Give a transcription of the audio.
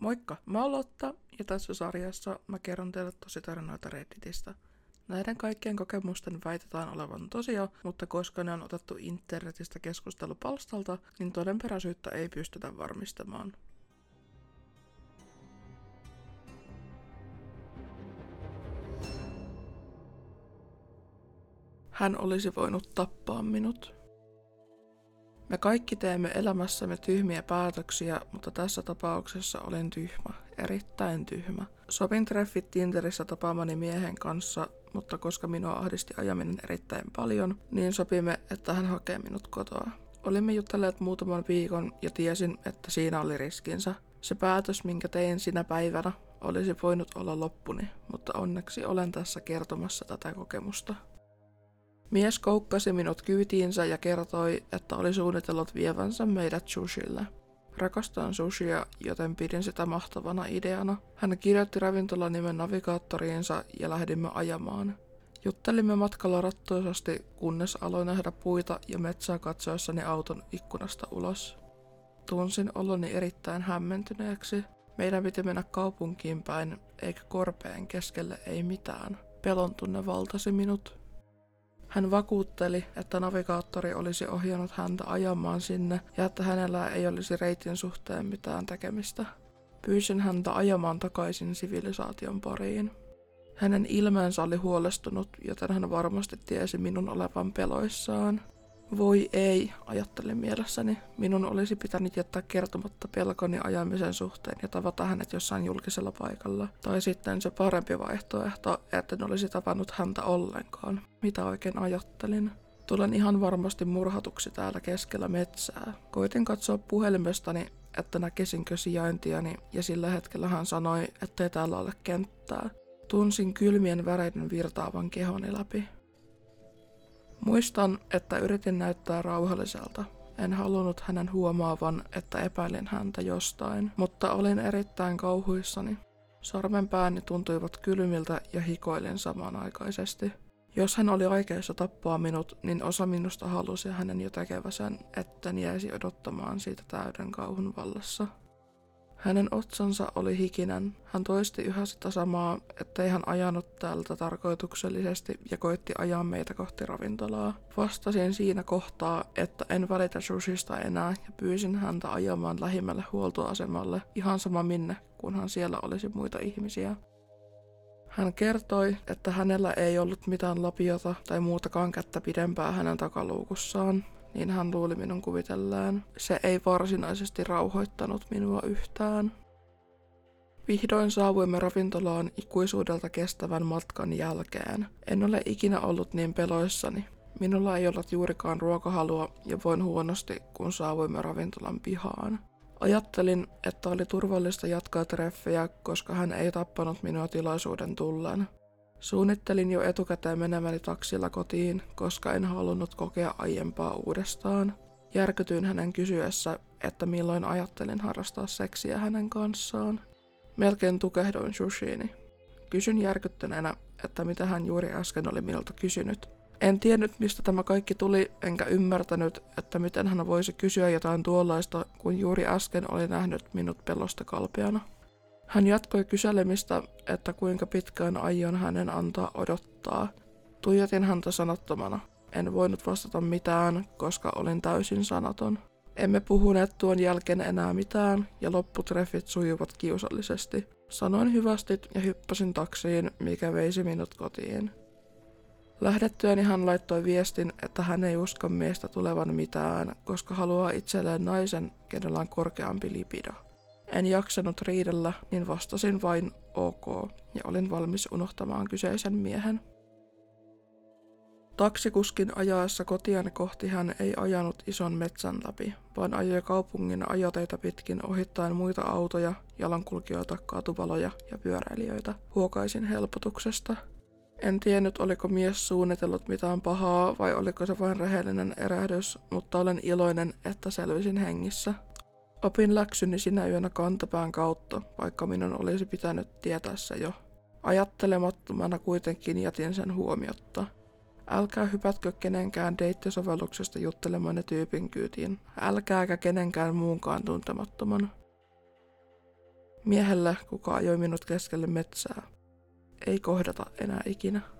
Moikka, mä oon Lotta ja tässä sarjassa mä kerron teille tosi tarinoita Redditistä. Näiden kaikkien kokemusten väitetään olevan tosia, mutta koska ne on otettu internetistä keskustelupalstalta, niin todenperäisyyttä ei pystytä varmistamaan. Hän olisi voinut tappaa minut. Me kaikki teemme elämässämme tyhmiä päätöksiä, mutta tässä tapauksessa olen tyhmä, erittäin tyhmä. Sopin treffit Tinderissä tapaamani miehen kanssa, mutta koska minua ahdisti ajaminen erittäin paljon, niin sopimme, että hän hakee minut kotoa. Olimme jutelleet muutaman viikon ja tiesin, että siinä oli riskinsä. Se päätös, minkä tein sinä päivänä, olisi voinut olla loppuni, mutta onneksi olen tässä kertomassa tätä kokemusta. Mies koukkasi minut kyytiinsä ja kertoi, että oli suunnitellut vievänsä meidät sushille. Rakastan sushia, joten pidin sitä mahtavana ideana. Hän kirjoitti ravintolan nimen navigaattoriinsa ja lähdimme ajamaan. Juttelimme matkalla rattoisasti, kunnes aloin nähdä puita ja metsää katsoessani auton ikkunasta ulos. Tunsin oloni erittäin hämmentyneeksi. Meidän piti mennä kaupunkiin päin, eikä korpeen keskelle ei mitään. Pelon tunne valtasi minut. Hän vakuutteli, että navigaattori olisi ohjannut häntä ajamaan sinne ja että hänellä ei olisi reitin suhteen mitään tekemistä. Pyysin häntä ajamaan takaisin sivilisaation pariin. Hänen ilmeensä oli huolestunut, joten hän varmasti tiesi minun olevan peloissaan. Voi ei, ajattelin mielessäni. Minun olisi pitänyt jättää kertomatta pelkoni ajamisen suhteen ja tavata hänet jossain julkisella paikalla. Tai sitten se parempi vaihtoehto, että en olisi tavannut häntä ollenkaan. Mitä oikein ajattelin? Tulen ihan varmasti murhatuksi täällä keskellä metsää. Koitin katsoa puhelimestani, että näkisinkö sijaintiani, ja sillä hetkellä hän sanoi, ettei täällä ole kenttää. Tunsin kylmien väreiden virtaavan kehoni läpi. Muistan, että yritin näyttää rauhalliselta. En halunnut hänen huomaavan, että epäilin häntä jostain, mutta olin erittäin kauhuissani. Sormenpääni tuntuivat kylmiltä ja hikoilin samanaikaisesti. Jos hän oli aikeissa tappaa minut, niin osa minusta halusi hänen jo tekevä sen, että jäisi odottamaan siitä täyden kauhun vallassa. Hänen otsansa oli hikinen. Hän toisti yhä sitä samaa, ettei hän ajanut täältä tarkoituksellisesti ja koitti ajaa meitä kohti ravintolaa. Vastasin siinä kohtaa, että en välitä sushista enää ja pyysin häntä ajamaan lähimmälle huoltoasemalle ihan sama minne, kunhan siellä olisi muita ihmisiä. Hän kertoi, että hänellä ei ollut mitään lapiota tai muutakaan kättä pidempää hänen takaluukussaan niin hän luuli minun kuvitelleen. Se ei varsinaisesti rauhoittanut minua yhtään. Vihdoin saavuimme ravintolaan ikuisuudelta kestävän matkan jälkeen. En ole ikinä ollut niin peloissani. Minulla ei ollut juurikaan ruokahalua ja voin huonosti, kun saavuimme ravintolan pihaan. Ajattelin, että oli turvallista jatkaa treffejä, koska hän ei tappanut minua tilaisuuden tullen. Suunnittelin jo etukäteen meneväni taksilla kotiin, koska en halunnut kokea aiempaa uudestaan. Järkytyin hänen kysyessä, että milloin ajattelin harrastaa seksiä hänen kanssaan. Melkein tukehdoin sushiini. Kysyn järkyttyneenä, että mitä hän juuri äsken oli minulta kysynyt. En tiennyt, mistä tämä kaikki tuli, enkä ymmärtänyt, että miten hän voisi kysyä jotain tuollaista, kun juuri äsken oli nähnyt minut pelosta kalpeana. Hän jatkoi kyselemistä, että kuinka pitkään aion hänen antaa odottaa. Tuijotin häntä sanattomana. En voinut vastata mitään, koska olin täysin sanaton. Emme puhuneet tuon jälkeen enää mitään, ja lopputreffit sujuvat kiusallisesti. Sanoin hyvästit ja hyppäsin taksiin, mikä veisi minut kotiin. Lähdettyäni hän laittoi viestin, että hän ei usko miestä tulevan mitään, koska haluaa itselleen naisen, kenellä on korkeampi lipido. En jaksanut riidellä, niin vastasin vain ok ja olin valmis unohtamaan kyseisen miehen. Taksikuskin ajaessa kotiaan kohti hän ei ajanut ison metsän läpi, vaan ajoi kaupungin ajoteita pitkin ohittaen muita autoja, jalankulkijoita, katuvaloja ja pyöräilijöitä. Huokaisin helpotuksesta. En tiennyt, oliko mies suunnitellut mitään pahaa vai oliko se vain rehellinen erähdys, mutta olen iloinen, että selvisin hengissä. Opin läksyni sinä yönä kantapään kautta, vaikka minun olisi pitänyt tietää se jo. Ajattelemattomana kuitenkin jätin sen huomiotta. Älkää hypätkö kenenkään deittisovelluksesta juttelemaan tyypin kyytiin. Älkääkä kenenkään muunkaan tuntemattoman. Miehelle, kuka ajoi minut keskelle metsää. Ei kohdata enää ikinä.